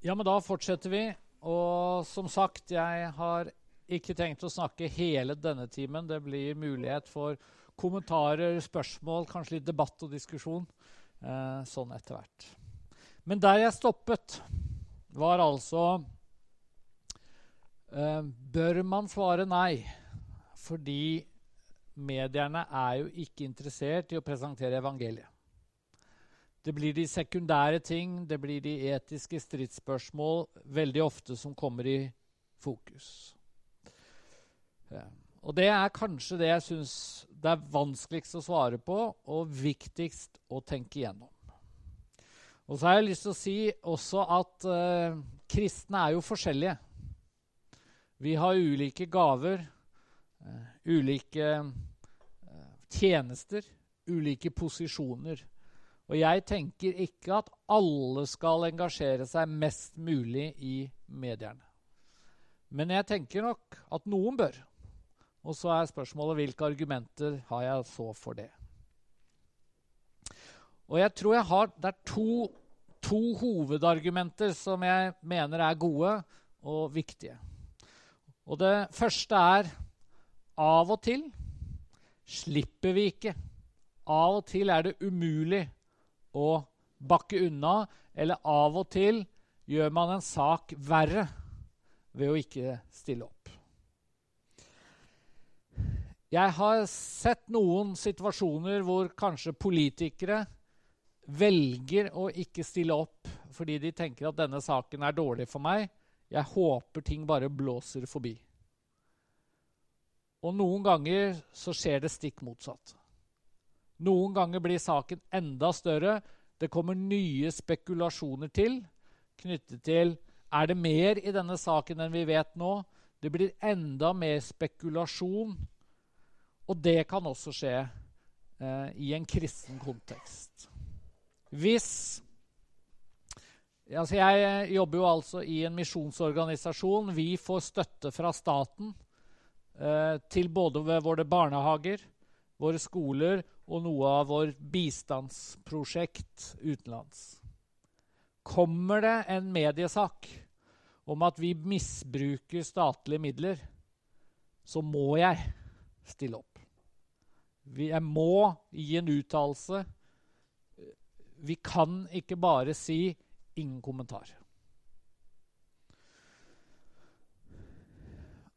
Ja, men da fortsetter vi. Og som sagt, jeg har ikke tenkt å snakke hele denne timen. Det blir mulighet for kommentarer, spørsmål, kanskje litt debatt og diskusjon. Eh, sånn etter hvert. Men der jeg stoppet, var altså eh, Bør man svare nei? Fordi mediene er jo ikke interessert i å presentere evangeliet. Det blir de sekundære ting, det blir de etiske stridsspørsmål veldig ofte som kommer i fokus. Ja. Og det er kanskje det jeg syns det er vanskeligst å svare på og viktigst å tenke igjennom. Og så har jeg lyst til å si også at uh, kristne er jo forskjellige. Vi har ulike gaver, uh, ulike uh, tjenester, ulike posisjoner. Og jeg tenker ikke at alle skal engasjere seg mest mulig i medierne. Men jeg tenker nok at noen bør. Og så er spørsmålet hvilke argumenter har jeg så for det. Og jeg tror jeg har, Det er to, to hovedargumenter som jeg mener er gode og viktige. Og det første er av og til slipper vi ikke. Av og til er det umulig å bakke unna, eller av og til gjør man en sak verre ved å ikke stille opp. Jeg har sett noen situasjoner hvor kanskje politikere velger å ikke stille opp fordi de tenker at denne saken er dårlig for meg. Jeg håper ting bare blåser forbi. Og noen ganger så skjer det stikk motsatt. Noen ganger blir saken enda større. Det kommer nye spekulasjoner til knyttet til er det mer i denne saken enn vi vet nå. Det blir enda mer spekulasjon. Og det kan også skje eh, i en kristen kontekst. Hvis altså Jeg jobber jo altså i en misjonsorganisasjon. Vi får støtte fra staten eh, til både våre barnehager, våre skoler og noe av vår bistandsprosjekt utenlands. Kommer det en mediesak om at vi misbruker statlige midler, så må jeg stille opp. Jeg må gi en uttalelse. Vi kan ikke bare si 'ingen kommentar'.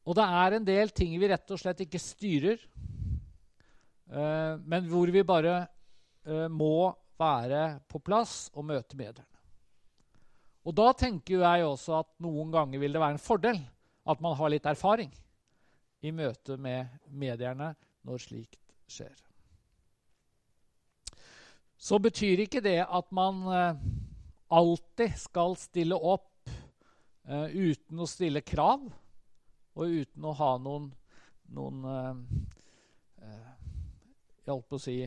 Og det er en del ting vi rett og slett ikke styrer, men hvor vi bare uh, må være på plass og møte medierne. Og da tenker jeg også at noen ganger vil det være en fordel at man har litt erfaring i møte med medierne når slikt skjer. Så betyr ikke det at man uh, alltid skal stille opp uten å stille krav og uten å ha noen, noen Jeg holdt på å si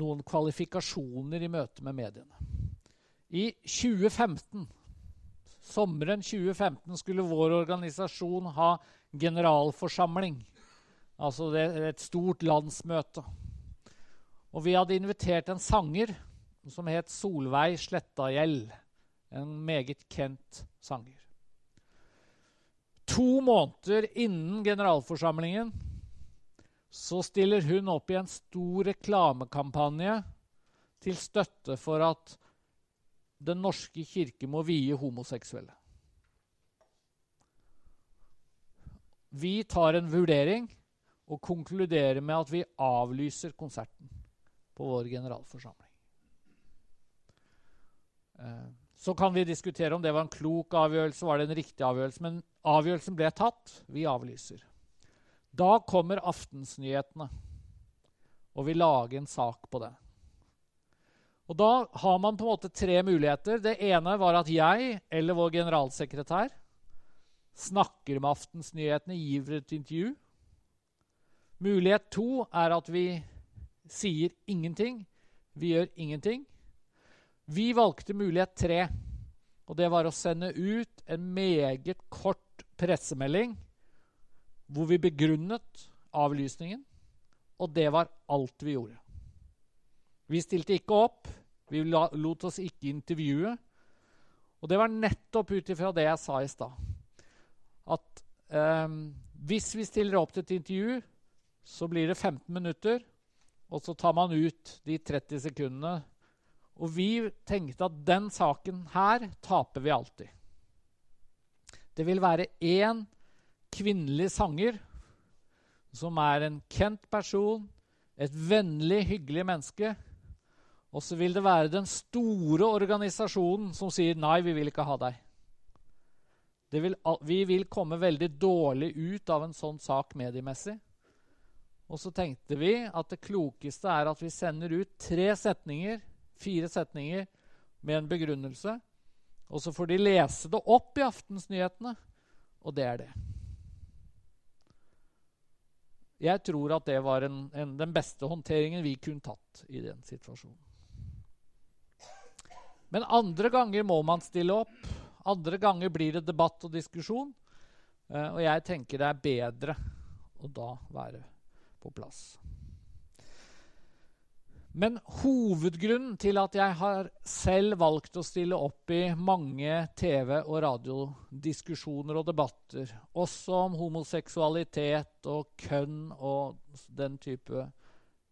Noen kvalifikasjoner i møte med mediene. I 2015, sommeren 2015 skulle vår organisasjon ha generalforsamling. Altså det et stort landsmøte. Og vi hadde invitert en sanger som het Solveig Slettagjell. En meget kjent sanger. To måneder innen generalforsamlingen så stiller hun opp i en stor reklamekampanje til støtte for at Den norske kirke må vie homoseksuelle. Vi tar en vurdering og konkluderer med at vi avlyser konserten på vår generalforsamling. Eh, så kan vi diskutere om det var en klok avgjørelse, var det en riktig avgjørelse. Men avgjørelsen ble tatt. Vi avlyser. Da kommer aftensnyhetene og vi lager en sak på det. Og Da har man på en måte tre muligheter. Det ene var at jeg eller vår generalsekretær snakker med Aftensnyhetene, gir et intervju. Mulighet to er at vi sier ingenting. Vi gjør ingenting. Vi valgte mulighet tre, og det var å sende ut en meget kort pressemelding hvor vi begrunnet avlysningen, og det var alt vi gjorde. Vi stilte ikke opp, Vi lot oss ikke intervjue. Og det var nettopp ut ifra det jeg sa i stad. At eh, hvis vi stiller opp til et intervju, så blir det 15 minutter. Og så tar man ut de 30 sekundene. Og vi tenkte at den saken her taper vi alltid. Det vil være én kvinnelig sanger som er en kjent person, et vennlig, hyggelig menneske. Og så vil det være den store organisasjonen som sier 'nei, vi vil ikke ha deg'. Vil, vi vil komme veldig dårlig ut av en sånn sak mediemessig. Og så tenkte vi at det klokeste er at vi sender ut tre setninger, fire setninger med en begrunnelse. Og så får de lese det opp i Aftensnyhetene, og det er det. Jeg tror at det var en, en, den beste håndteringen vi kunne tatt i den situasjonen. Men andre ganger må man stille opp. Andre ganger blir det debatt og diskusjon. Uh, og jeg tenker det er bedre å da være på plass. Men hovedgrunnen til at jeg har selv valgt å stille opp i mange TV- og radiodiskusjoner og debatter, også om homoseksualitet og kønn og den type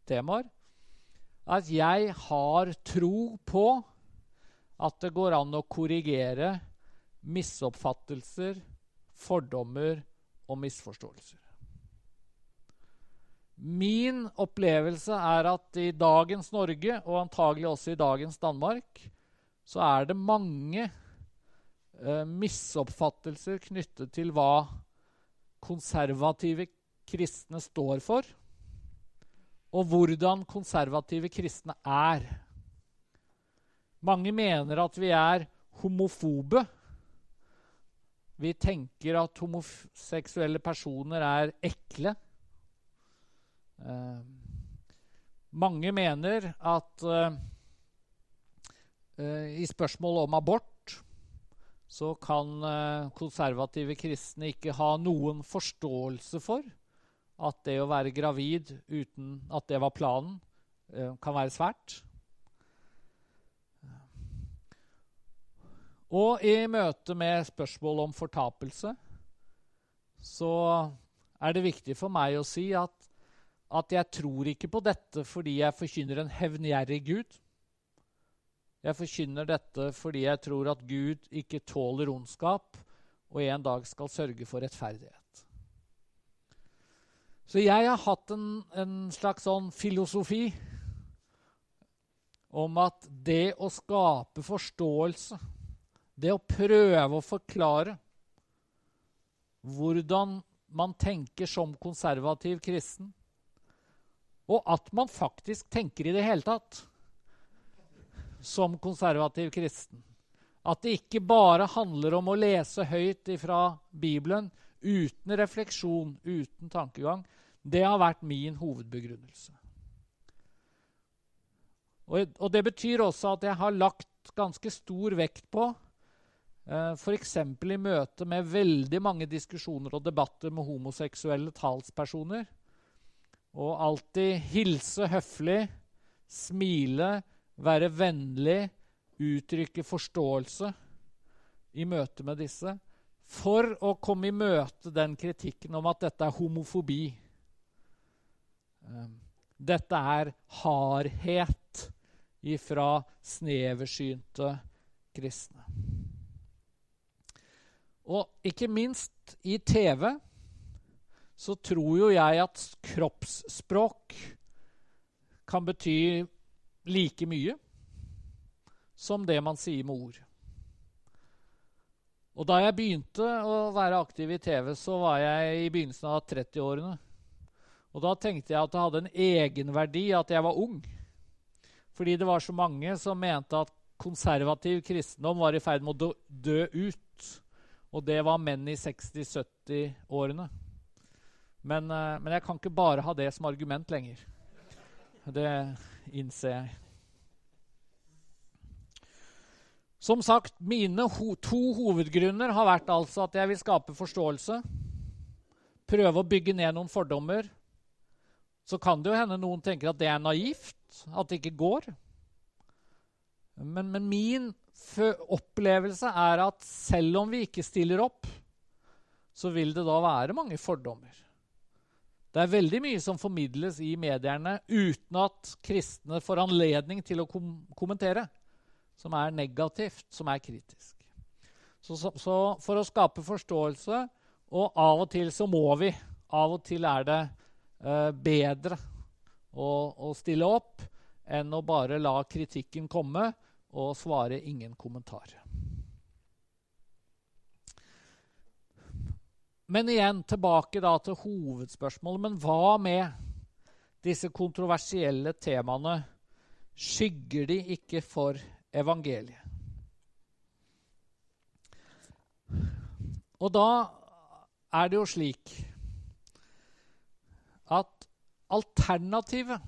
temaer, at jeg har tro på at det går an å korrigere misoppfattelser, fordommer og misforståelser. Min opplevelse er at i dagens Norge, og antagelig også i dagens Danmark, så er det mange eh, misoppfattelser knyttet til hva konservative kristne står for, og hvordan konservative kristne er. Mange mener at vi er homofobe. Vi tenker at homoseksuelle personer er ekle. Uh, mange mener at uh, uh, i spørsmålet om abort så kan konservative kristne ikke ha noen forståelse for at det å være gravid uten at det var planen, kan være svært. Og i møte med spørsmål om fortapelse så er det viktig for meg å si at at jeg tror ikke på dette fordi jeg forkynner en hevngjerrig Gud. Jeg forkynner dette fordi jeg tror at Gud ikke tåler ondskap og en dag skal sørge for rettferdighet. Så jeg har hatt en, en slags sånn filosofi om at det å skape forståelse, det å prøve å forklare hvordan man tenker som konservativ kristen, og at man faktisk tenker i det hele tatt som konservativ kristen. At det ikke bare handler om å lese høyt fra Bibelen uten refleksjon, uten tankegang. Det har vært min hovedbegrunnelse. Og, og det betyr også at jeg har lagt ganske stor vekt på eh, F.eks. i møte med veldig mange diskusjoner og debatter med homoseksuelle talspersoner og alltid hilse høflig, smile, være vennlig, uttrykke forståelse i møte med disse. For å komme i møte den kritikken om at dette er homofobi. Ehm, dette er hardhet ifra sneversynte kristne. Og ikke minst i TV så tror jo jeg at kroppsspråk kan bety like mye som det man sier med ord. Og da jeg begynte å være aktiv i TV, så var jeg i begynnelsen av 30-årene. Og da tenkte jeg at det hadde en egenverdi at jeg var ung. Fordi det var så mange som mente at konservativ kristendom var i ferd med å dø ut. Og det var menn i 60-70-årene. Men, eh, men, jeg kan ikke bare ha det som argument lenger. Det innser jeg. Som sagt, mine ho to hovedgrunner har vært altså at jeg vil skape forståelse. Prøve å bygge ned noen fordommer. Så kan det jo hende noen tenker at det er naivt, at det ikke går. Men, men min opplevelse er at selv om vi ikke stiller opp, så vil det da være mange fordommer. Det er veldig mye som formidles i medierne uten at kristne får anledning til å kom kommentere. Som er negativt, som er kritisk. Så, så, så, for å skape forståelse, og av og til så må vi Av og til er det eh, bedre å, å, stille opp enn å bare la kritikken komme og svare ingen kommentar. Men igjen tilbake til hovedspørsmålet. Men hva med disse kontroversielle temaene? Skygger de ikke for evangeliet? Og da er det jo slik at alternativet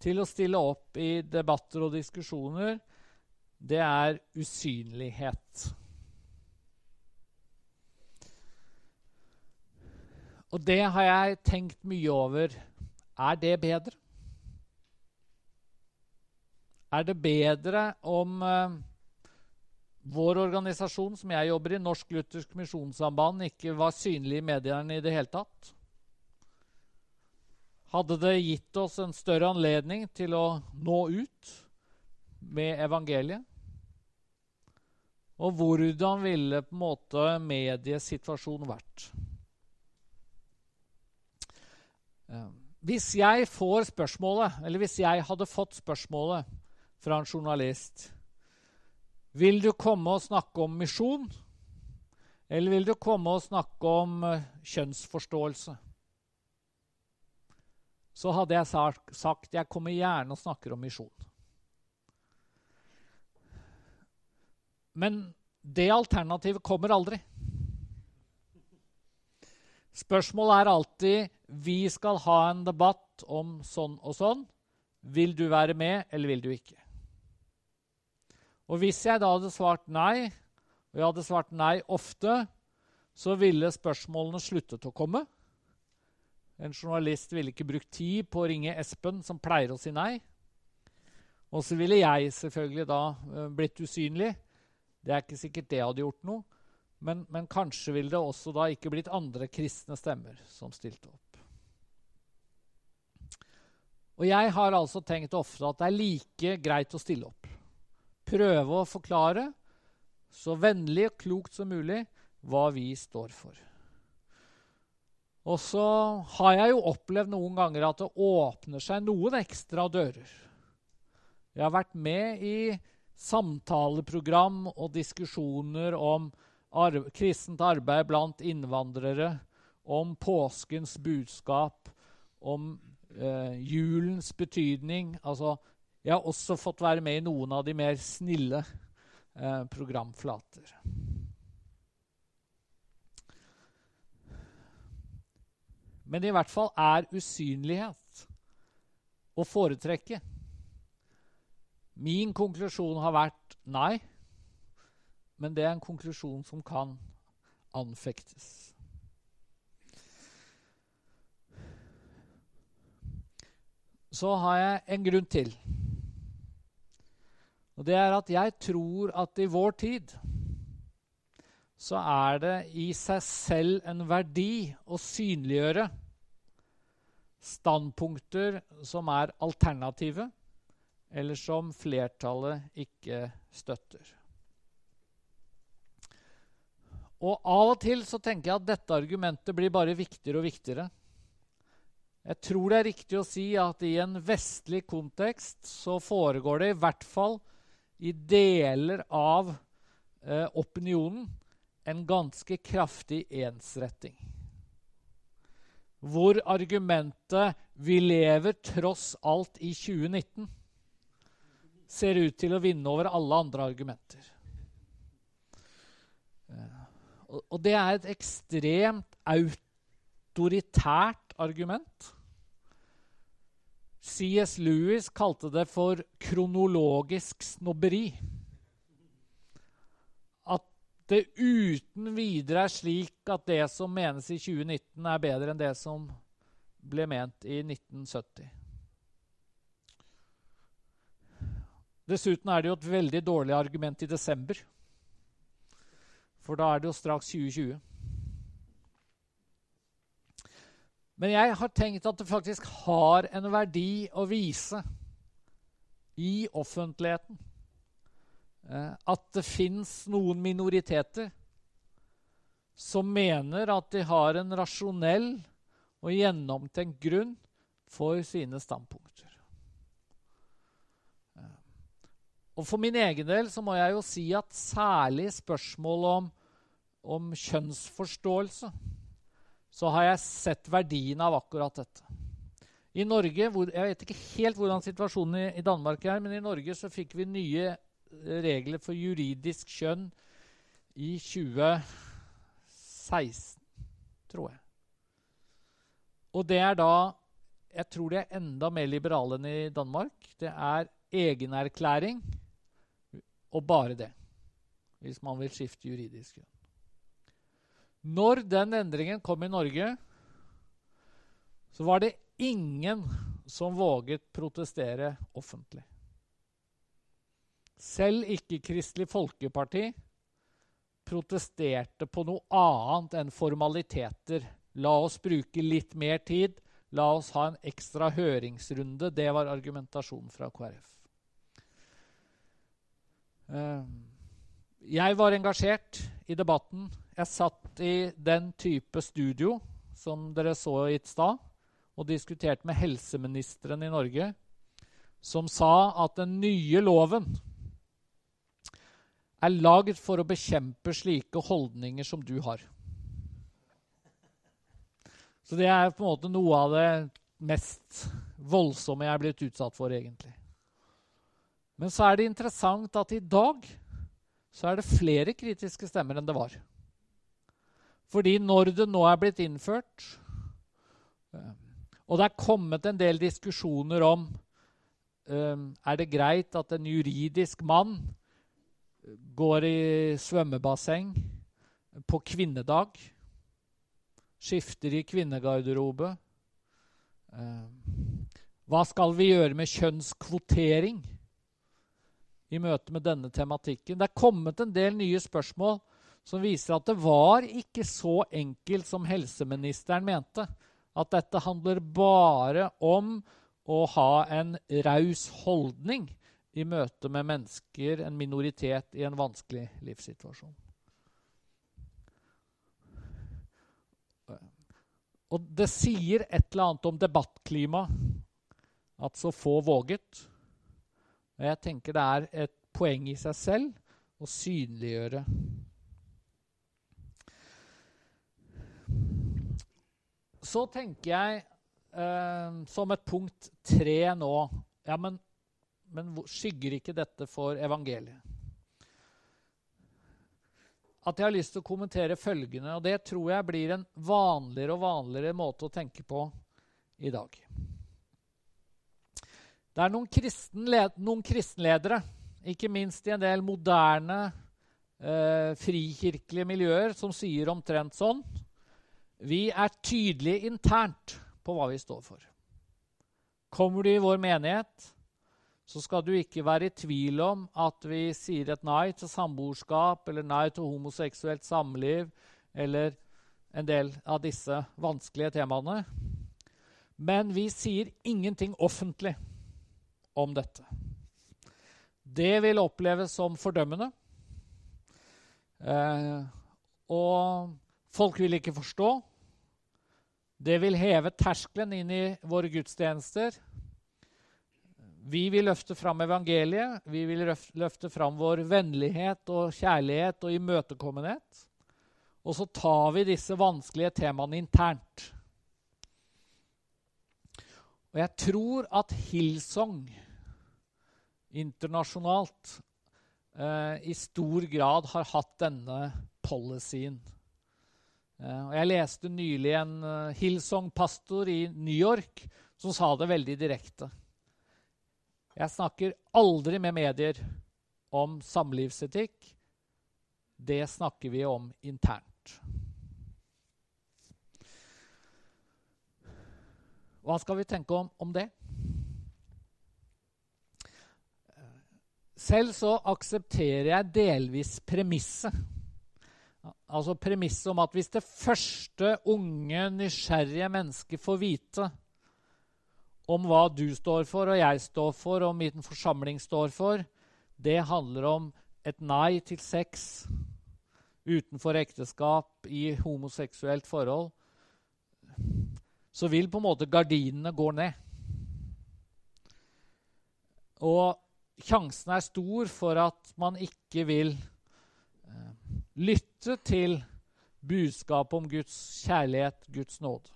til å stille opp i debatter og diskusjoner, det er usynlighet. Og det har jeg tenkt mye over. Er det bedre? Er det bedre om uh, vår organisasjon, som jeg jobber i, Norsk Luthersk Misjonssamband, ikke var synlig i mediene i det hele tatt? Hadde det gitt oss en større anledning til å nå ut med evangeliet? Og hvordan ville på en måte mediesituasjonen vært? Hvis jeg får spørsmålet, eller hvis jeg hadde fått spørsmålet fra en journalist Vil du komme og snakke om misjon? Eller vil du komme og snakke om uh, kjønnsforståelse? Så hadde jeg sagt jeg kommer gjerne og snakker om misjon. Men det alternativet kommer aldri. Spørsmålet er alltid vi skal ha en debatt om sånn og sånn. Vil du være med, eller vil du ikke? Og hvis jeg da hadde svart nei, og jeg hadde svart nei ofte, så ville spørsmålene sluttet å komme. En journalist ville ikke brukt tid på å ringe Espen, som pleier å si nei. Og så ville jeg selvfølgelig da uh, blitt usynlig. Det er ikke sikkert det hadde gjort noe. Men, men kanskje ville det også da ikke blitt andre kristne stemmer som stilte opp. Og jeg har altså tenkt ofte at det er like greit å stille opp. Prøve å forklare så vennlig og klokt som mulig hva vi står for. Og så har jeg jo opplevd noen ganger at det åpner seg noen ekstra dører. Jeg har vært med i samtaleprogram og diskusjoner om arbe kristent arbeid blant innvandrere, om påskens budskap, om eh, julens betydning. Altså, jeg har også fått være med i noen av de mer snille eh, programflater. Men i hvert fall er usynlighet å foretrekke. Min konklusjon har vært nei, men det er en konklusjon som kan anfektes. Så har jeg en grunn til. Og det er at jeg tror at i vår tid så er det i seg selv en verdi å synliggjøre standpunkter som er alternative, eller som flertallet ikke støtter. Og Av og til så tenker jeg at dette argumentet blir bare viktigere og viktigere. Jeg tror det er riktig å si at i en vestlig kontekst så foregår det i hvert fall i deler av eh, opinionen en ganske kraftig ensretting. Hvor argumentet 'vi lever tross alt i 2019' ser ut til å vinne over alle andre argumenter. Eh, og det er et ekstremt autoritært argument. C.S. Lewis kalte det for kronologisk snobberi. At det uten videre er slik at det som menes i 2019, er bedre enn det som ble ment i 1970. Dessuten er det jo et veldig dårlig argument i desember. For da er det jo straks 2020. Men jeg har tenkt at det faktisk har en verdi å vise i offentligheten eh, at det fins noen minoriteter som mener at de har en rasjonell og gjennomtenkt grunn for sine standpunkter. Og For min egen del så må jeg jo si at særlig spørsmål om, om kjønnsforståelse så har jeg sett verdien av akkurat dette. I Norge, hvor, Jeg vet ikke helt hvordan situasjonen i, i, Danmark er, men i Norge så fikk vi nye eh, regler for juridisk kjønn i 2016, tror jeg. Og det er da Jeg tror de er enda mer liberale enn i Danmark. Det er egenerklæring og bare det. Hvis man vil skifte juridisk kjønn. Når den endringen kom i Norge, så var det ingen som våget protestere offentlig. Selv ikke Kristelig Folkeparti protesterte på noe annet enn formaliteter. La oss bruke litt mer tid. La oss ha en ekstra høringsrunde. Det var argumentasjonen fra KrF. Eh, jeg var engasjert i debatten. Jeg satt i den type studio som dere så i stad, og diskuterte med helseministeren i Norge, som sa at den nye loven er lagd for å bekjempe slike holdninger som du har. Så det er på en måte noe av det mest voldsomme jeg er blitt utsatt for, egentlig. Men så er det interessant at i dag så er det flere kritiske stemmer enn det var. Fordi når det nå er blitt innført, eh, og det er kommet en del diskusjoner om um, er det greit at en juridisk mann går i svømmebasseng på kvinnedag, skifter i kvinnegarderobe um, Hva skal vi gjøre med kjønnskvotering? i møte med denne tematikken. Det er kommet en del nye spørsmål som viser at det var ikke så enkelt som helseministeren mente. At dette handler bare om å ha en raus holdning i møte med mennesker, en minoritet, i en vanskelig livssituasjon. Og det sier et eller annet om debattklima at så få våget. Og jeg tenker det er et poeng i seg selv å synliggjøre. Så tenker jeg eh, som et punkt tre nå Ja, men, men skygger ikke dette for evangeliet? At jeg har lyst til å kommentere følgende, og det tror jeg blir en vanligere og vanligere måte å tenke på i dag. Det er noen, kristenled, noen kristenledere, ikke minst i en del moderne eh, frikirkelige miljøer, som sier omtrent sånn Vi er tydelige internt på hva vi står for. Kommer du i vår menighet, så skal du ikke være i tvil om at vi sier et nei til samboerskap eller nei til homoseksuelt samliv eller en del av disse vanskelige temaene. Men vi sier ingenting offentlig om dette. Det vil oppleves som fordømmende. Eh, og folk vil ikke forstå. Det vil heve terskelen inn i våre gudstjenester. Vi vil løfte fram evangeliet. Vi vil løfte fram vår vennlighet og kjærlighet og imøtekommenhet. Og så tar vi disse vanskelige temaene internt. Og jeg tror at Hillsong internasjonalt eh, i stor grad har hatt denne policyen. Eh, og jeg leste nylig en uh, Hillsong-pastor i New York som sa det veldig direkte. Jeg snakker aldri med medier om samlivsetikk. Det snakker vi om internt. Hva skal vi tenke om, om det? Selv så aksepterer jeg delvis premisset. Altså premisset om at hvis det første unge, nysgjerrige mennesket får vite om hva du står for, og jeg står for, og min forsamling står for, det handler om et nei til sex utenfor ekteskap i homoseksuelt forhold, så vil på en måte gardinene gå ned. Og sjansen er stor for at man ikke vil lytte til budskapet om Guds kjærlighet, Guds nåde.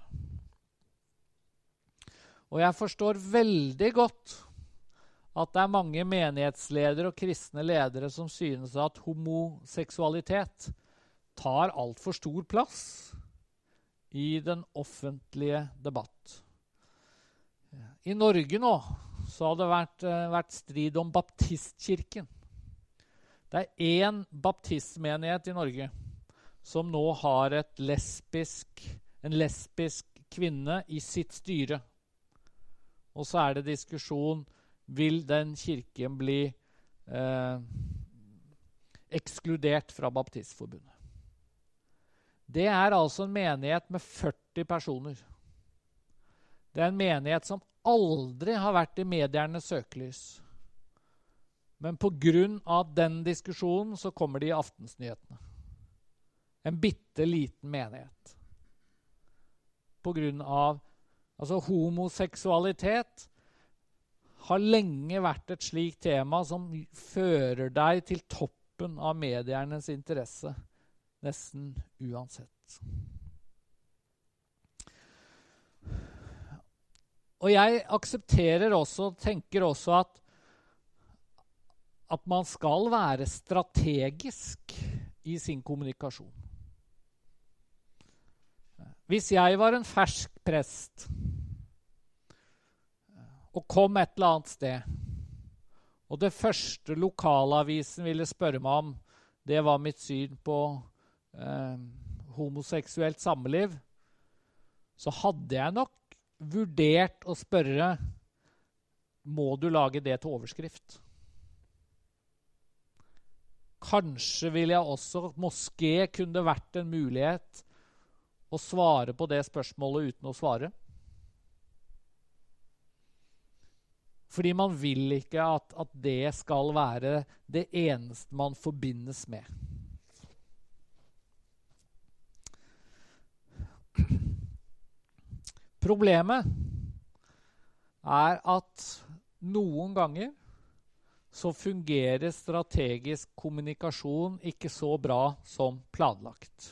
Og jeg forstår veldig godt at det er mange menighetsledere og kristne ledere som synes at homoseksualitet tar altfor stor plass i den offentlige debatt. I Norge nå så har det vært, uh, vært strid om baptistkirken. Det er én baptistmenighet i Norge som nå har lesbisk, en lesbisk kvinne i sitt styre. Og så er det diskusjon vil den kirken bli eh, ekskludert fra Baptistforbundet. Det er altså en menighet med 40 personer. Det er en menighet som aldri har vært i mediernes søkelys. Men pga. den diskusjonen så kommer de i aftensnyhetene. En bitte liten menighet. Pga. Altså homoseksualitet har lenge vært et slikt tema som fører deg til toppen av mediernes interesse nesten uansett. Og jeg aksepterer også, tenker også at, at man skal være strategisk i sin kommunikasjon. Hvis jeg var en fersk prest og kom et eller annet sted, og det første lokalavisen ville spørre meg om, det var mitt syn på eh, homoseksuelt samliv, så hadde jeg nok vurdert å spørre må du lage det til overskrift. Kanskje ville jeg også Moské kunne det vært en mulighet å svare på det spørsmålet uten å svare. Fordi man vil ikke at, at det skal være det eneste man forbindes med. Problemet er at noen ganger så fungerer strategisk kommunikasjon ikke så bra som planlagt.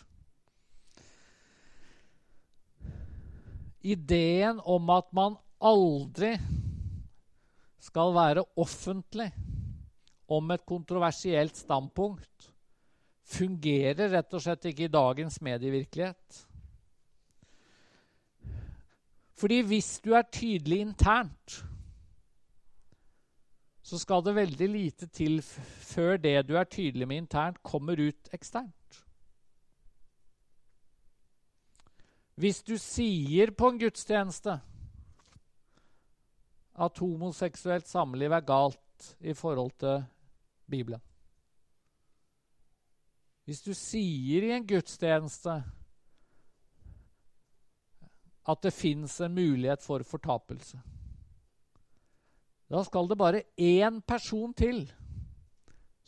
Ideen om at man aldri skal være offentlig om et kontroversielt standpunkt, fungerer rett og slett ikke i dagens medievirkelighet. Fordi hvis du er tydelig internt, så skal det veldig lite til før det du er tydelig med internt, kommer ut eksternt. Hvis du sier på en gudstjeneste at homoseksuelt samliv er galt i forhold til Bibelen Hvis du sier i en gudstjeneste at det fins en mulighet for fortapelse. Da skal det bare én person til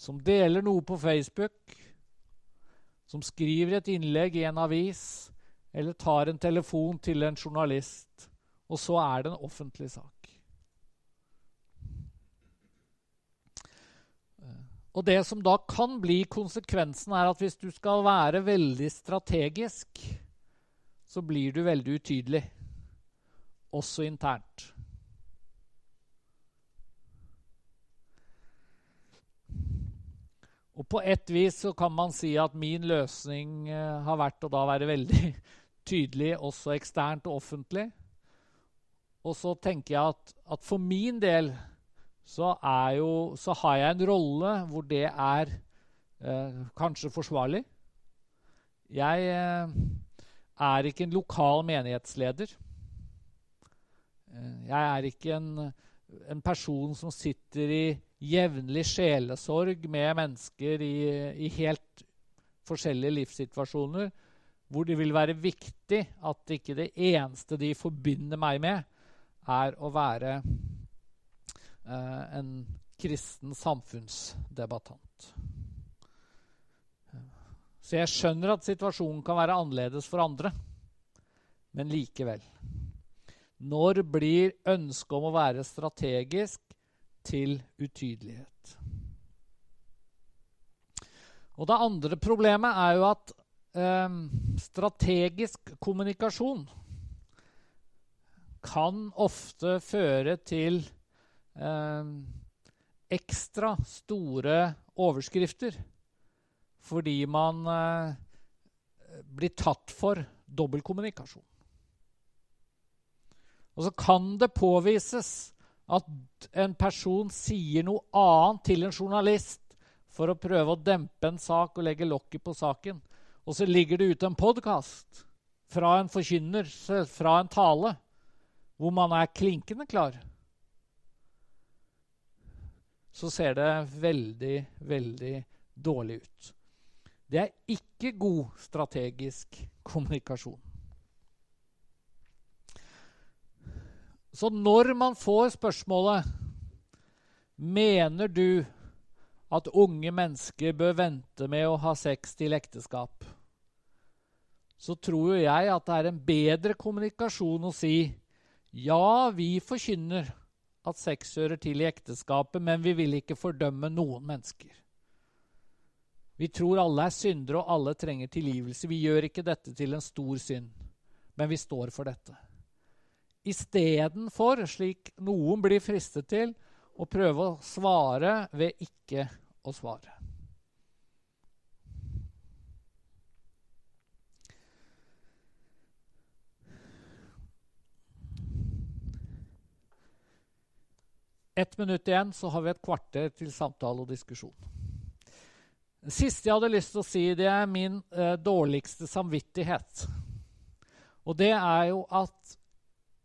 som deler noe på Facebook, som skriver et innlegg i en avis eller tar en telefon til en journalist, og så er det en offentlig sak. Og det som da kan bli konsekvensen, er at hvis du skal være veldig strategisk, så blir du veldig utydelig, også internt. Og på et vis så kan man si at min løsning uh, har vært å da være veldig tydelig også eksternt og offentlig. Og så tenker jeg at, at for min del så, jo, så, har jeg en rolle hvor det er eh, kanskje forsvarlig. Jeg eh, er ikke en lokal menighetsleder. Eh, jeg er ikke en, en person som sitter i jevnlig sjelesorg med mennesker i, i, helt forskjellige livssituasjoner, hvor det vil være viktig at ikke det eneste de forbinder meg med, er å være eh, en kristen samfunnsdebattant. Så jeg skjønner at situasjonen kan være annerledes for andre, men likevel. Når blir ønsket om å være strategisk til utydelighet? Og det andre problemet er jo at eh, strategisk kommunikasjon kan ofte føre til eh, ekstra store overskrifter fordi man eh, blir tatt for dobbeltkommunikasjon. Og så kan det påvises at en person sier noe annet til en journalist for å prøve å dempe en sak og legge lokket på saken. Og så ligger det ute en podkast fra en forkynner, fra en tale, hvor man er klinkende klar. Så ser det veldig, veldig dårlig ut. Det er ikke god strategisk kommunikasjon. Så når man får spørsmålet Mener du at unge mennesker bør vente med å ha sex til ekteskap? Så tror jo jeg at det er en bedre kommunikasjon å si ja, vi forkynner at sex hører til i ekteskapet, men vi vil ikke fordømme noen mennesker. Vi tror alle er syndere, og alle trenger tilgivelse. Vi gjør ikke dette til en stor synd, men vi står for dette istedenfor, slik noen blir fristet til, å prøve å svare ved ikke å svare. Ett minutt igjen, så har vi et kvarter til samtale og diskusjon. Det siste jeg hadde lyst til å si, det er min eh, dårligste samvittighet. Og det er jo at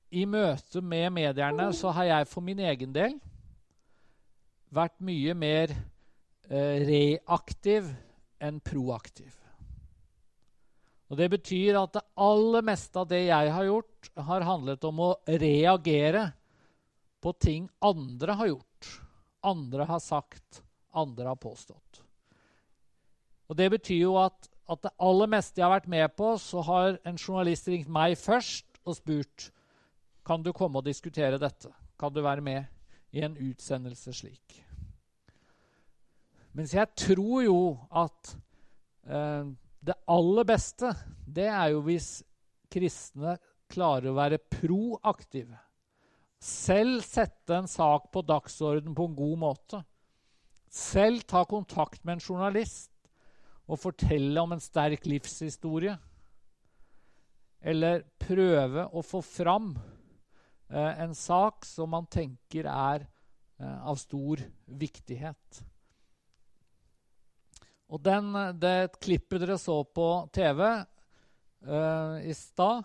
i møte med medierne så har jeg for min egen del vært mye mer eh, reaktiv enn proaktiv. Og Det betyr at det aller meste av det jeg har gjort, har handlet om å reagere på ting andre har gjort, andre har sagt, andre har påstått. Og Det betyr jo at, at det aller meste jeg har vært med på, så har en journalist ringt meg først og spurt kan du komme og diskutere dette? Kan du være med i en utsendelse slik? Mens jeg tror jo at eh, det aller beste, det er jo hvis kristne klarer å være proaktive. Selv sette en sak på dagsorden på en god måte. Selv ta kontakt med en journalist og fortelle om en sterk livshistorie. Eller prøve å få fram en sak som man tenker er eh, av stor viktighet. Og den, det klippet dere så på TV uh, i stad,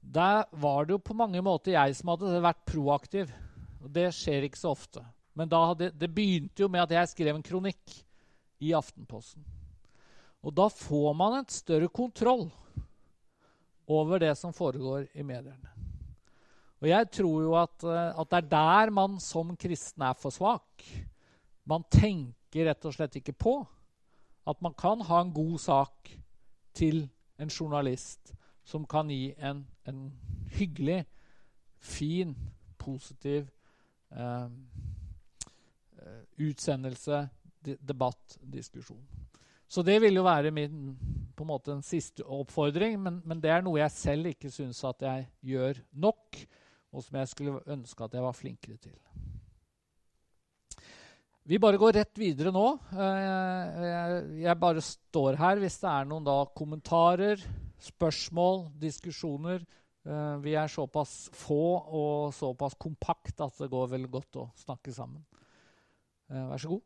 der var det jo på mange måter jeg som hadde vært proaktiv. Og det skjer ikke så ofte. Men hadde, det begynte jo med at jeg skrev en kronikk i Aftenposten. Og da får man en større kontroll over det som foregår i mediene. Og jeg tror jo at, eh, at, det er der man som kristen er for svak. Man tenker rett og slett ikke på at man kan ha en god sak til en journalist som kan gi en, en hyggelig, fin, positiv eh, eh utsendelse, debatt, diskusjon. Så det vil jo være min på en måte en siste oppfordring, men, men det er noe jeg selv ikke syns at jeg gjør nok og som jeg skulle ønske at jeg var flinkere til. Vi bare går rett videre nå. Eh, jeg bare står her hvis det er noen da kommentarer, spørsmål, diskusjoner. Eh, vi er såpass få og såpass kompakt at det går veldig godt å snakke sammen. Eh, vær så god.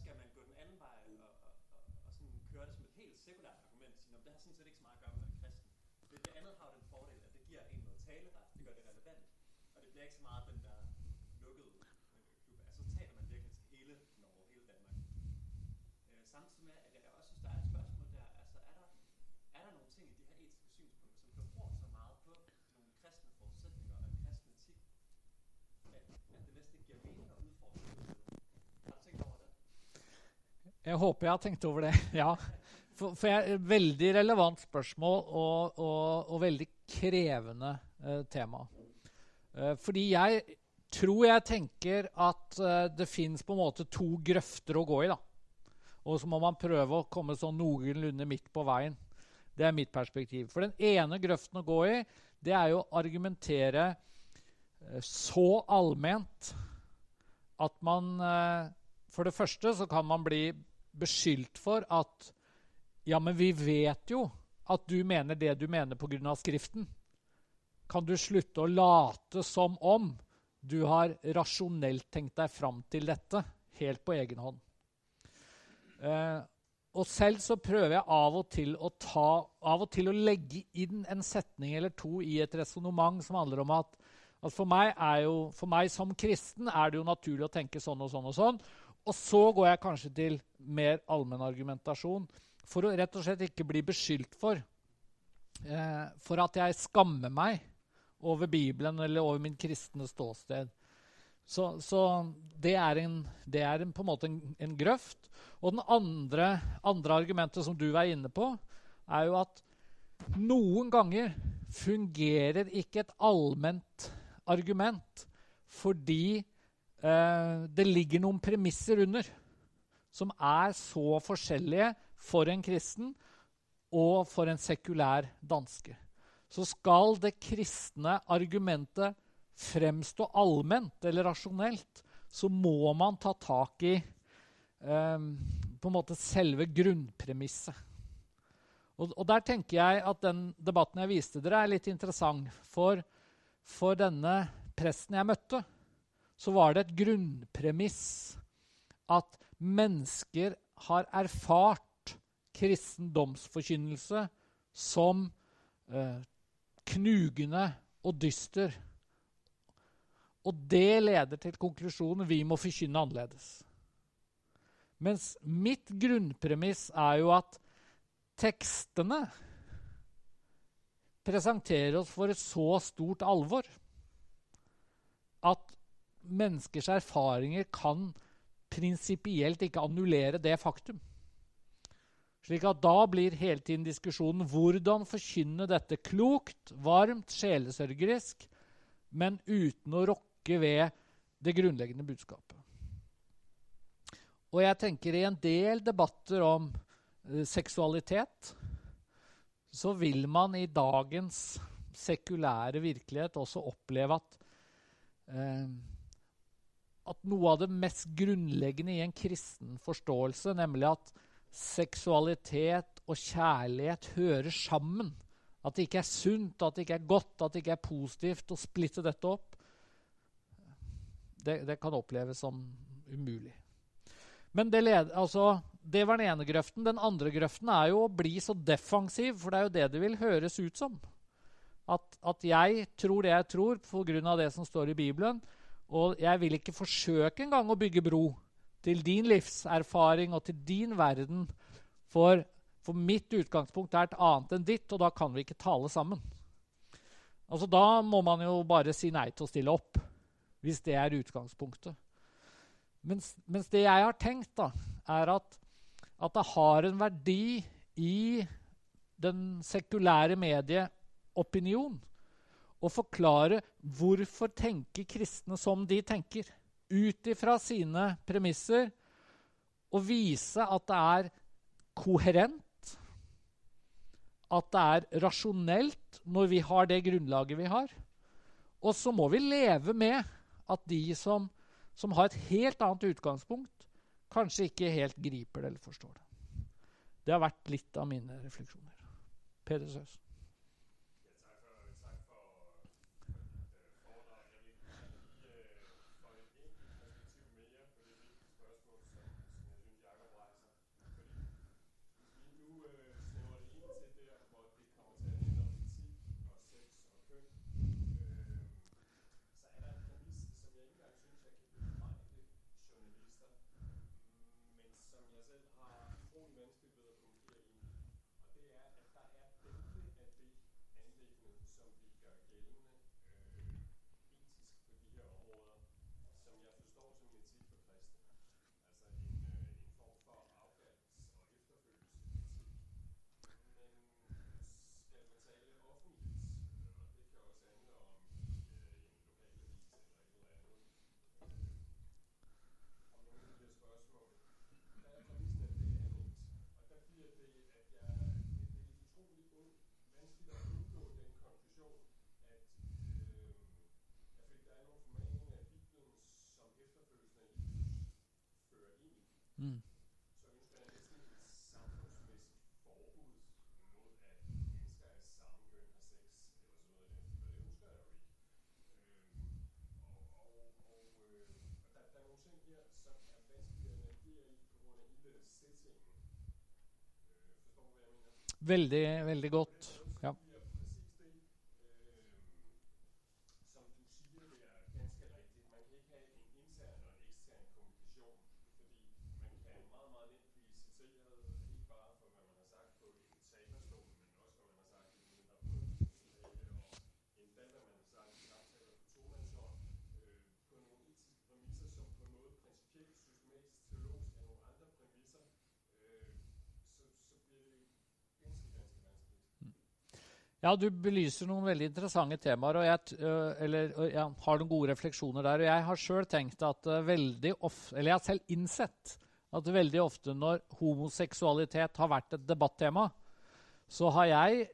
skal man gå den anden vej og, og, og, og sådan køre det som et helt sekulært argument? Det har sådan set ikke så meget at gøre med at være kristen. Det, det andet har jo den fordel, at det giver en noget taleret. Det gør det relevant. Og det bliver ikke så meget den der lukkede øh, klub. Altså, så taler man virkelig til hele Norge, hele Danmark. Øh, samtidig med, at jeg også synes, der er et spørgsmål der. Altså, er der, er der nogle ting i de her etiske synspunkter, som beror så meget på nogle kristne forudsætninger og en etik, at, at det næsten giver mening at udfordre det? Har du tænkt over det? Jeg håper jeg har tenkt over det, ja. For, for jeg, Veldig relevant spørsmål og, og, og veldig krevende eh, tema. Eh, fordi jeg tror jeg tenker at eh, det fins på en måte to grøfter å gå i. da. Og så må man prøve å komme sånn noenlunde midt på veien. Det er mitt perspektiv. For den ene grøften å gå i, det er jo å argumentere eh, så allment at man eh, For det første så kan man bli beskyldt for at Ja, men vi vet jo at du mener det du mener pga. Skriften. Kan du slutte å late som om du har rasjonelt tenkt deg fram til dette helt på egen hånd? Eh, og selv så prøver jeg av og til å ta av og til å legge inn en setning eller to i et resonnement som handler om at, at for, meg jo, for meg som kristen er det jo naturlig å tenke sånn og sånn og sånn. Og så går jeg kanskje til mer allmenn argumentasjon for å rett og slett ikke bli beskyldt for eh, for at jeg skammer meg over Bibelen eller over min kristne ståsted. Så, så det er, en, det er en, på en måte en, en grøft. Og den andre, andre argumentet som du var inne på, er jo at noen ganger fungerer ikke et allment argument fordi eh, det ligger noen premisser under som er så forskjellige for en kristen og for en sekulær danske. Så skal det kristne argumentet fremstå allment eller rasjonelt, så må man ta tak i eh, på en måte selve grunnpremisset. Og, og, der tenker jeg at den debatten jeg viste dere, er litt interessant. For, for denne presten jeg møtte, så var det et grunnpremiss at mennesker har erfart kristendomsforkynnelse som eh, knugende og dyster. Og det leder til konklusjonen vi må forkynne annerledes. Mens mitt grunnpremiss er jo at tekstene presenterer oss for et så stort alvor at menneskers erfaringer kan prinsipielt ikke annullere det faktum. Slik at da blir hele tiden diskusjonen hvordan forkynne dette klokt, varmt, sjelesørgerisk, men uten å rokke ved det grunnleggende budskapet. Og jeg tenker i en del debatter om eh, seksualitet så vil man i dagens sekulære virkelighet også oppleve at eh, at noe av det mest grunnleggende i en kristen forståelse, nemlig at seksualitet og kjærlighet hører sammen. At det ikke er sunt, at det ikke er godt, at det ikke er positivt å splitte dette opp. Det, det kan oppleves som umulig. Men det, led, altså, det, var den ene grøften. Den andre grøften er jo å bli så defensiv, for det er jo det det vil høres ut som. At, at jeg tror det jeg tror pga. det som står i Bibelen. Og jeg vil ikke forsøke engang å bygge bro til din livserfaring og til din verden. For, for, mitt utgangspunkt er et annet enn ditt, og da kan vi ikke tale sammen. Altså, da må man jo bare si nei til å stille opp, hvis det er utgangspunktet. Mens, mens det jeg har tenkt, da, er at, at det har en verdi i den sekulære medieopinion å forklare hvorfor tenker kristne som de tenker ut ifra sine premisser og vise at det er koherent, at det er rasjonelt når vi har det grunnlaget vi har. Og så må vi leve med at de som, som har et helt annet utgangspunkt, kanskje ikke helt griper det eller forstår det. Det har vært litt av mine refleksjoner. Peder Søs. sind, ah, Drogenmensch. Veldig, veldig godt. Ja, du belyser noen veldig interessante temaer, og jeg, eller, jeg har noen gode refleksjoner der. Og jeg har sjøl tenkt at veldig ofte Eller jeg har selv innsett at veldig ofte når homoseksualitet har vært et debattema, så har jeg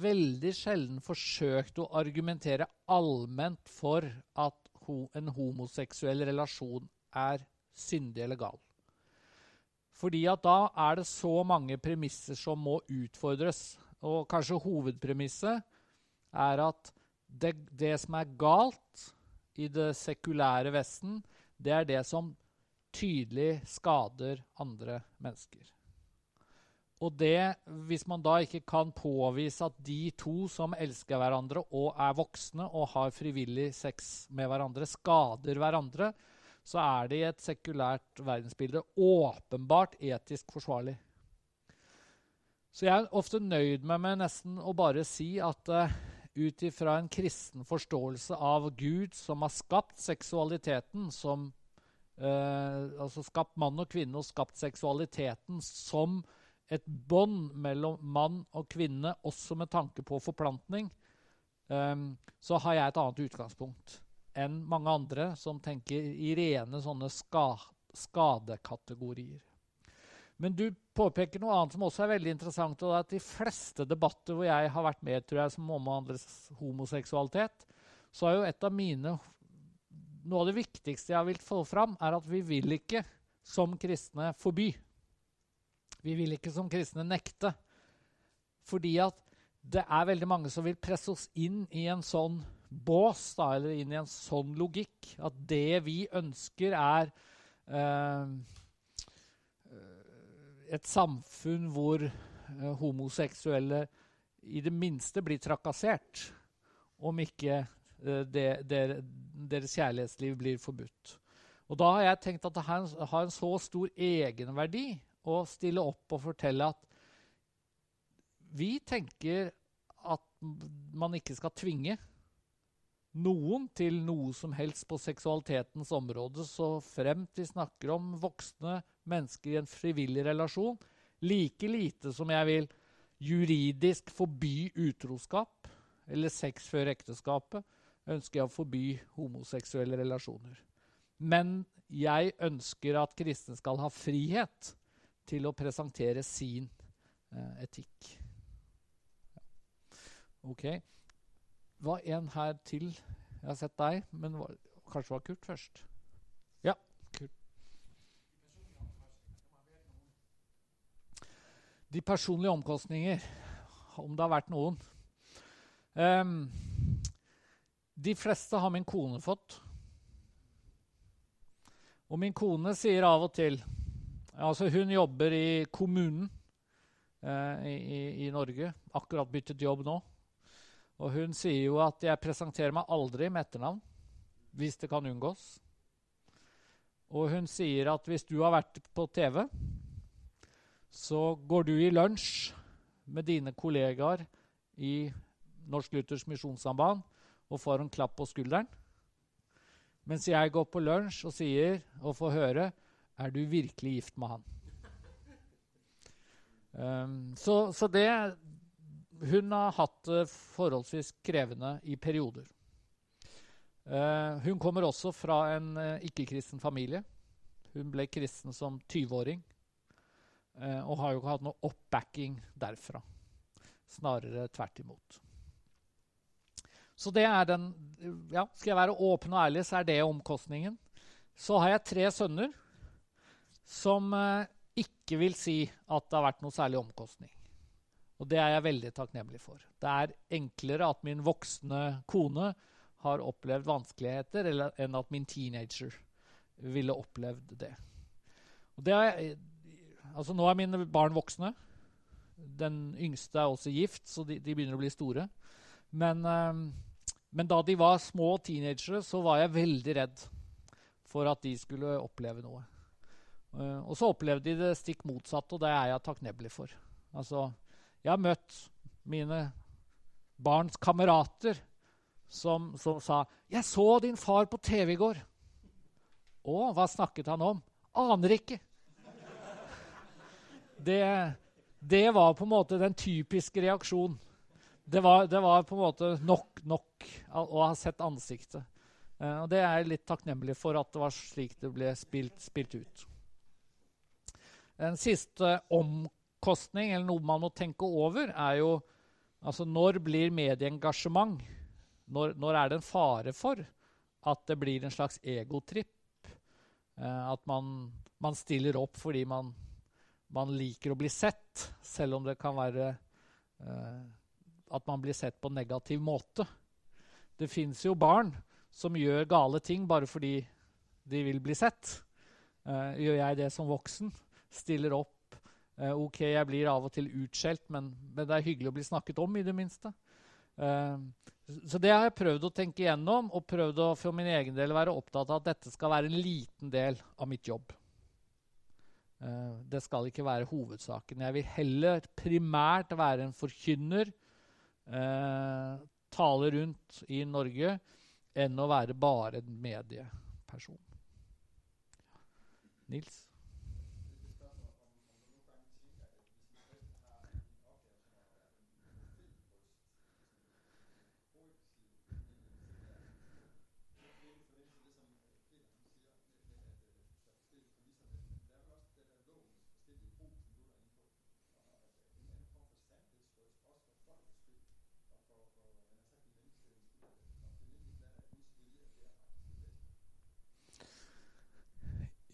veldig sjelden forsøkt å argumentere allment for at en homoseksuell relasjon er syndig eller gal. Fordi at da er det så mange premisser som må utfordres. Og kanskje hovedpremisset er at det, det som er galt i det sekulære Vesten, det er det som tydelig skader andre mennesker. Og det, hvis man da ikke kan påvise at de to som elsker hverandre og er voksne og har frivillig sex med hverandre, skader hverandre, så er det i et sekulært verdensbilde åpenbart etisk forsvarlig. Så jeg er ofte nøyd med meg nesten å bare si at uh, ut ifra en kristen forståelse av Gud som har skapt seksualiteten som uh, Altså skapt mann og kvinne og skapt seksualiteten som et bånd mellom mann og kvinne, også med tanke på forplantning, um, så har jeg et annet utgangspunkt enn mange andre som tenker i rene sånne ska skadekategorier. Men du påpeker noe annet som også er veldig interessant. og det er at De fleste debatter hvor jeg har vært med, tror jeg, som omhandler homoseksualitet, så er jo et av mine Noe av det viktigste jeg vil få fram, er at vi vil ikke som kristne forby. Vi vil ikke som kristne nekte. Fordi at det er veldig mange som vil presse oss inn i en sånn bås, da, eller inn i en sånn logikk. At det vi ønsker, er eh, et samfunn hvor eh, homoseksuelle i det minste blir trakassert, om ikke eh, det, der, deres kjærlighetsliv blir forbudt. Og da har jeg tenkt at det har en, så stor egenverdi å stille opp og fortelle at vi tenker at man ikke skal tvinge noen til noe som helst på seksualitetens område, så fremt vi snakker om voksne mennesker i en frivillig relasjon. Like lite som jeg vil juridisk forby utroskap eller sex før ekteskapet, ønsker jeg å forby homoseksuelle relasjoner. Men jeg ønsker at kristne skal ha frihet til å presentere sin eh, etikk. Ok. Var en her til? Jeg har sett deg, men var, kanskje var Kurt først? Ja, Kurt. De personlige omkostninger, om det har vært noen. Um, de fleste har min kone fått. Og min kone sier av og til Altså, hun jobber i kommunen eh, i, i Norge. Akkurat byttet jobb nå. Og hun sier jo at 'jeg presenterer meg aldri med etternavn', hvis det kan unngås. Og hun sier at hvis du har vært på TV, så går du i lunsj med dine kollegaer i Norsk Luthers Misjonssamband og får en klapp på skulderen. Mens jeg går på lunsj og sier og får høre er du virkelig gift med han? Um, så, så det Hun har hatt det forholdsvis krevende i perioder. Uh, hun kommer også fra en uh, ikke-kristen familie. Hun ble kristen som 20-åring. Uh, og har jo ikke hatt noe oppbacking derfra. Snarere tvert imot. Så det er den ja, Skal jeg være åpen og ærlig, så er det omkostningen. Så har jeg tre sønner som eh, ikke vil si at det har vært noe særlig omkostning. Og det er jeg veldig takknemlig for. Det er enklere at min voksne kone har opplevd vanskeligheter, enn at min teenager ville opplevd det. Det er, altså nå er mine barn voksne. Den yngste er også gift, så de, de begynner å bli store. Men, eh, men da de var små teenagere, så var jeg veldig redd for at de skulle oppleve noe. Eh, og så opplevde de det stikk motsatte, og det er jeg takknemlig for. Altså, jeg har møtt mine barns kamerater som, som sa 'Jeg så din far på TV i går.' 'Å, hva snakket han om?' 'Aner ikke.' Det, det var på en måte den typiske reaksjonen. Det var, det var på en måte nok nok å ha sett ansiktet. Uh, og det er jeg litt takknemlig for at det var slik det ble spilt, spilt ut. En siste omkostning, eller noe man må tenke over, er jo altså når blir medieengasjement når, når, er det en fare for at det blir en slags egotripp? Eh, at man, man, stiller opp fordi man, man, liker å bli sett, selv om det kan være eh, at man blir sett på en negativ måte. Det fins jo barn som gjør gale ting bare fordi de vil bli sett. Uh, gjør jeg det som voksen? Stiller opp. OK, jeg blir av og til utskjelt, men, men, det er hyggelig å bli snakket om, i det minste. Uh, så det har jeg prøvd å tenke igjennom, og prøvd å for min egen del være opptatt av at dette skal være en liten del av mitt jobb. Uh, det skal ikke være hovedsaken. Jeg vil heller primært være en forkynner, tale rundt i Norge, enn å være bare en medieperson. Nils?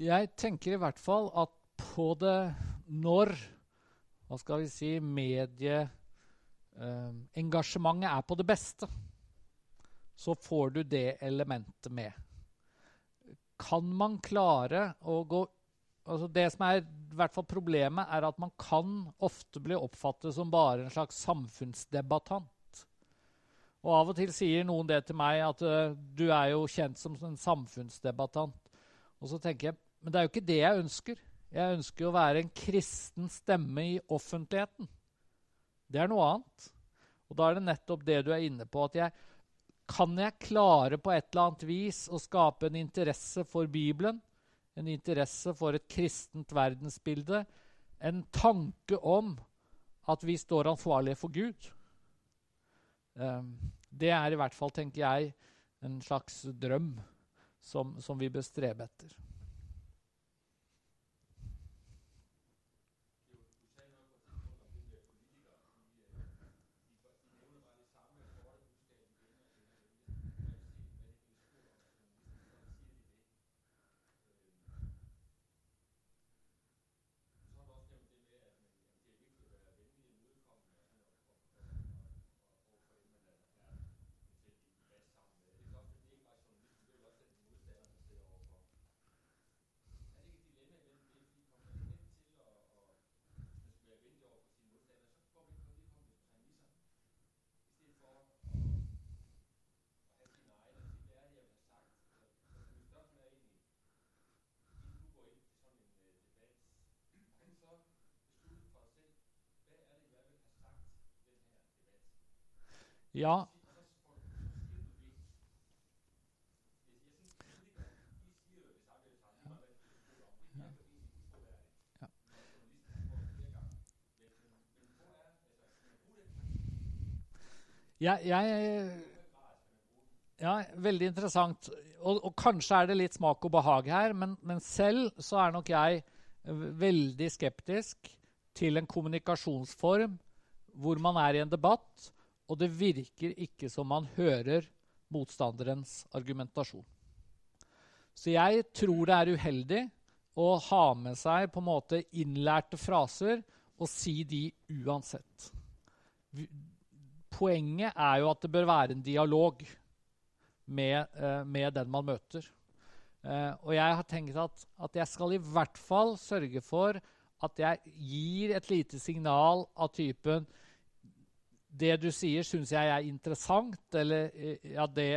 Jeg tenker i hvert fall at på det når hva skal vi si medieengasjementet eh, er på det beste, så får du det elementet med. Kan man klare å gå altså Det som er i hvert fall problemet, er at man kan ofte bli oppfattet som bare en slags samfunnsdebattant. Og Av og til sier noen det til meg, at uh, du er jo kjent som en samfunnsdebattant. Og så tenker jeg men det er jo ikke det jeg ønsker. Jeg ønsker å være en kristen stemme i offentligheten. Det er noe annet. Og da er det nettopp det du er inne på. at jeg, Kan jeg klare på et eller annet vis å skape en interesse for Bibelen? En interesse for et kristent verdensbilde? En tanke om at vi står ansvarlige for Gud? Um, det er i hvert fall, tenker jeg, en slags drøm som, som vi bør strebe etter. Ja. Jeg, jeg, ja, veldig interessant. Og, og, kanskje er det litt smak og behag her, men, men, selv så er nok jeg veldig skeptisk til en kommunikasjonsform hvor man er i en debatt, og det virker ikke som man hører motstanderens argumentasjon. Så jeg tror det er uheldig å ha med seg på en måte innlærte fraser og si de uansett. Poenget er jo at det bør være en dialog med, uh, med den man møter. Uh, og jeg har tenkt at, at, jeg skal i hvert fall sørge for at jeg gir et lite signal av typen Det du sier, syns jeg er interessant, eller eh, ja, det,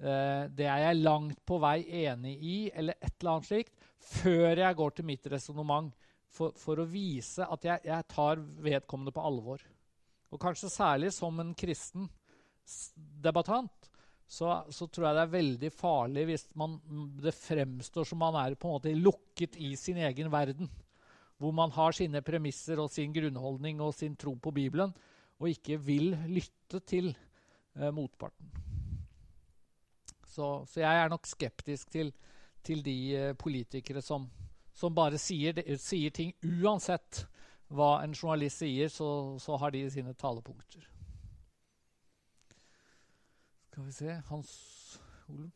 eh, det er jeg langt på vei enig i, eller et eller annet slikt, før jeg går til mitt resonnement. For, for, å vise at jeg, jeg, tar vedkommende på alvor. Og kanskje særlig som en kristen debattant så, så, tror jeg det er veldig farlig hvis man, det fremstår som man er på en måte lukket i sin egen verden hvor man har sine premisser og sin grunnholdning og sin tro på Bibelen, og ikke vil lytte til eh, motparten. Så, så, jeg er nok skeptisk til, til de eh, politikere som, som bare sier, sier, ting uansett hva en journalist sier, så, så har de sine talepunkter. Skal vi se Hans Olum?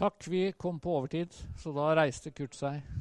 Takk, vi kom på overtid, så da reiste Kurt seg.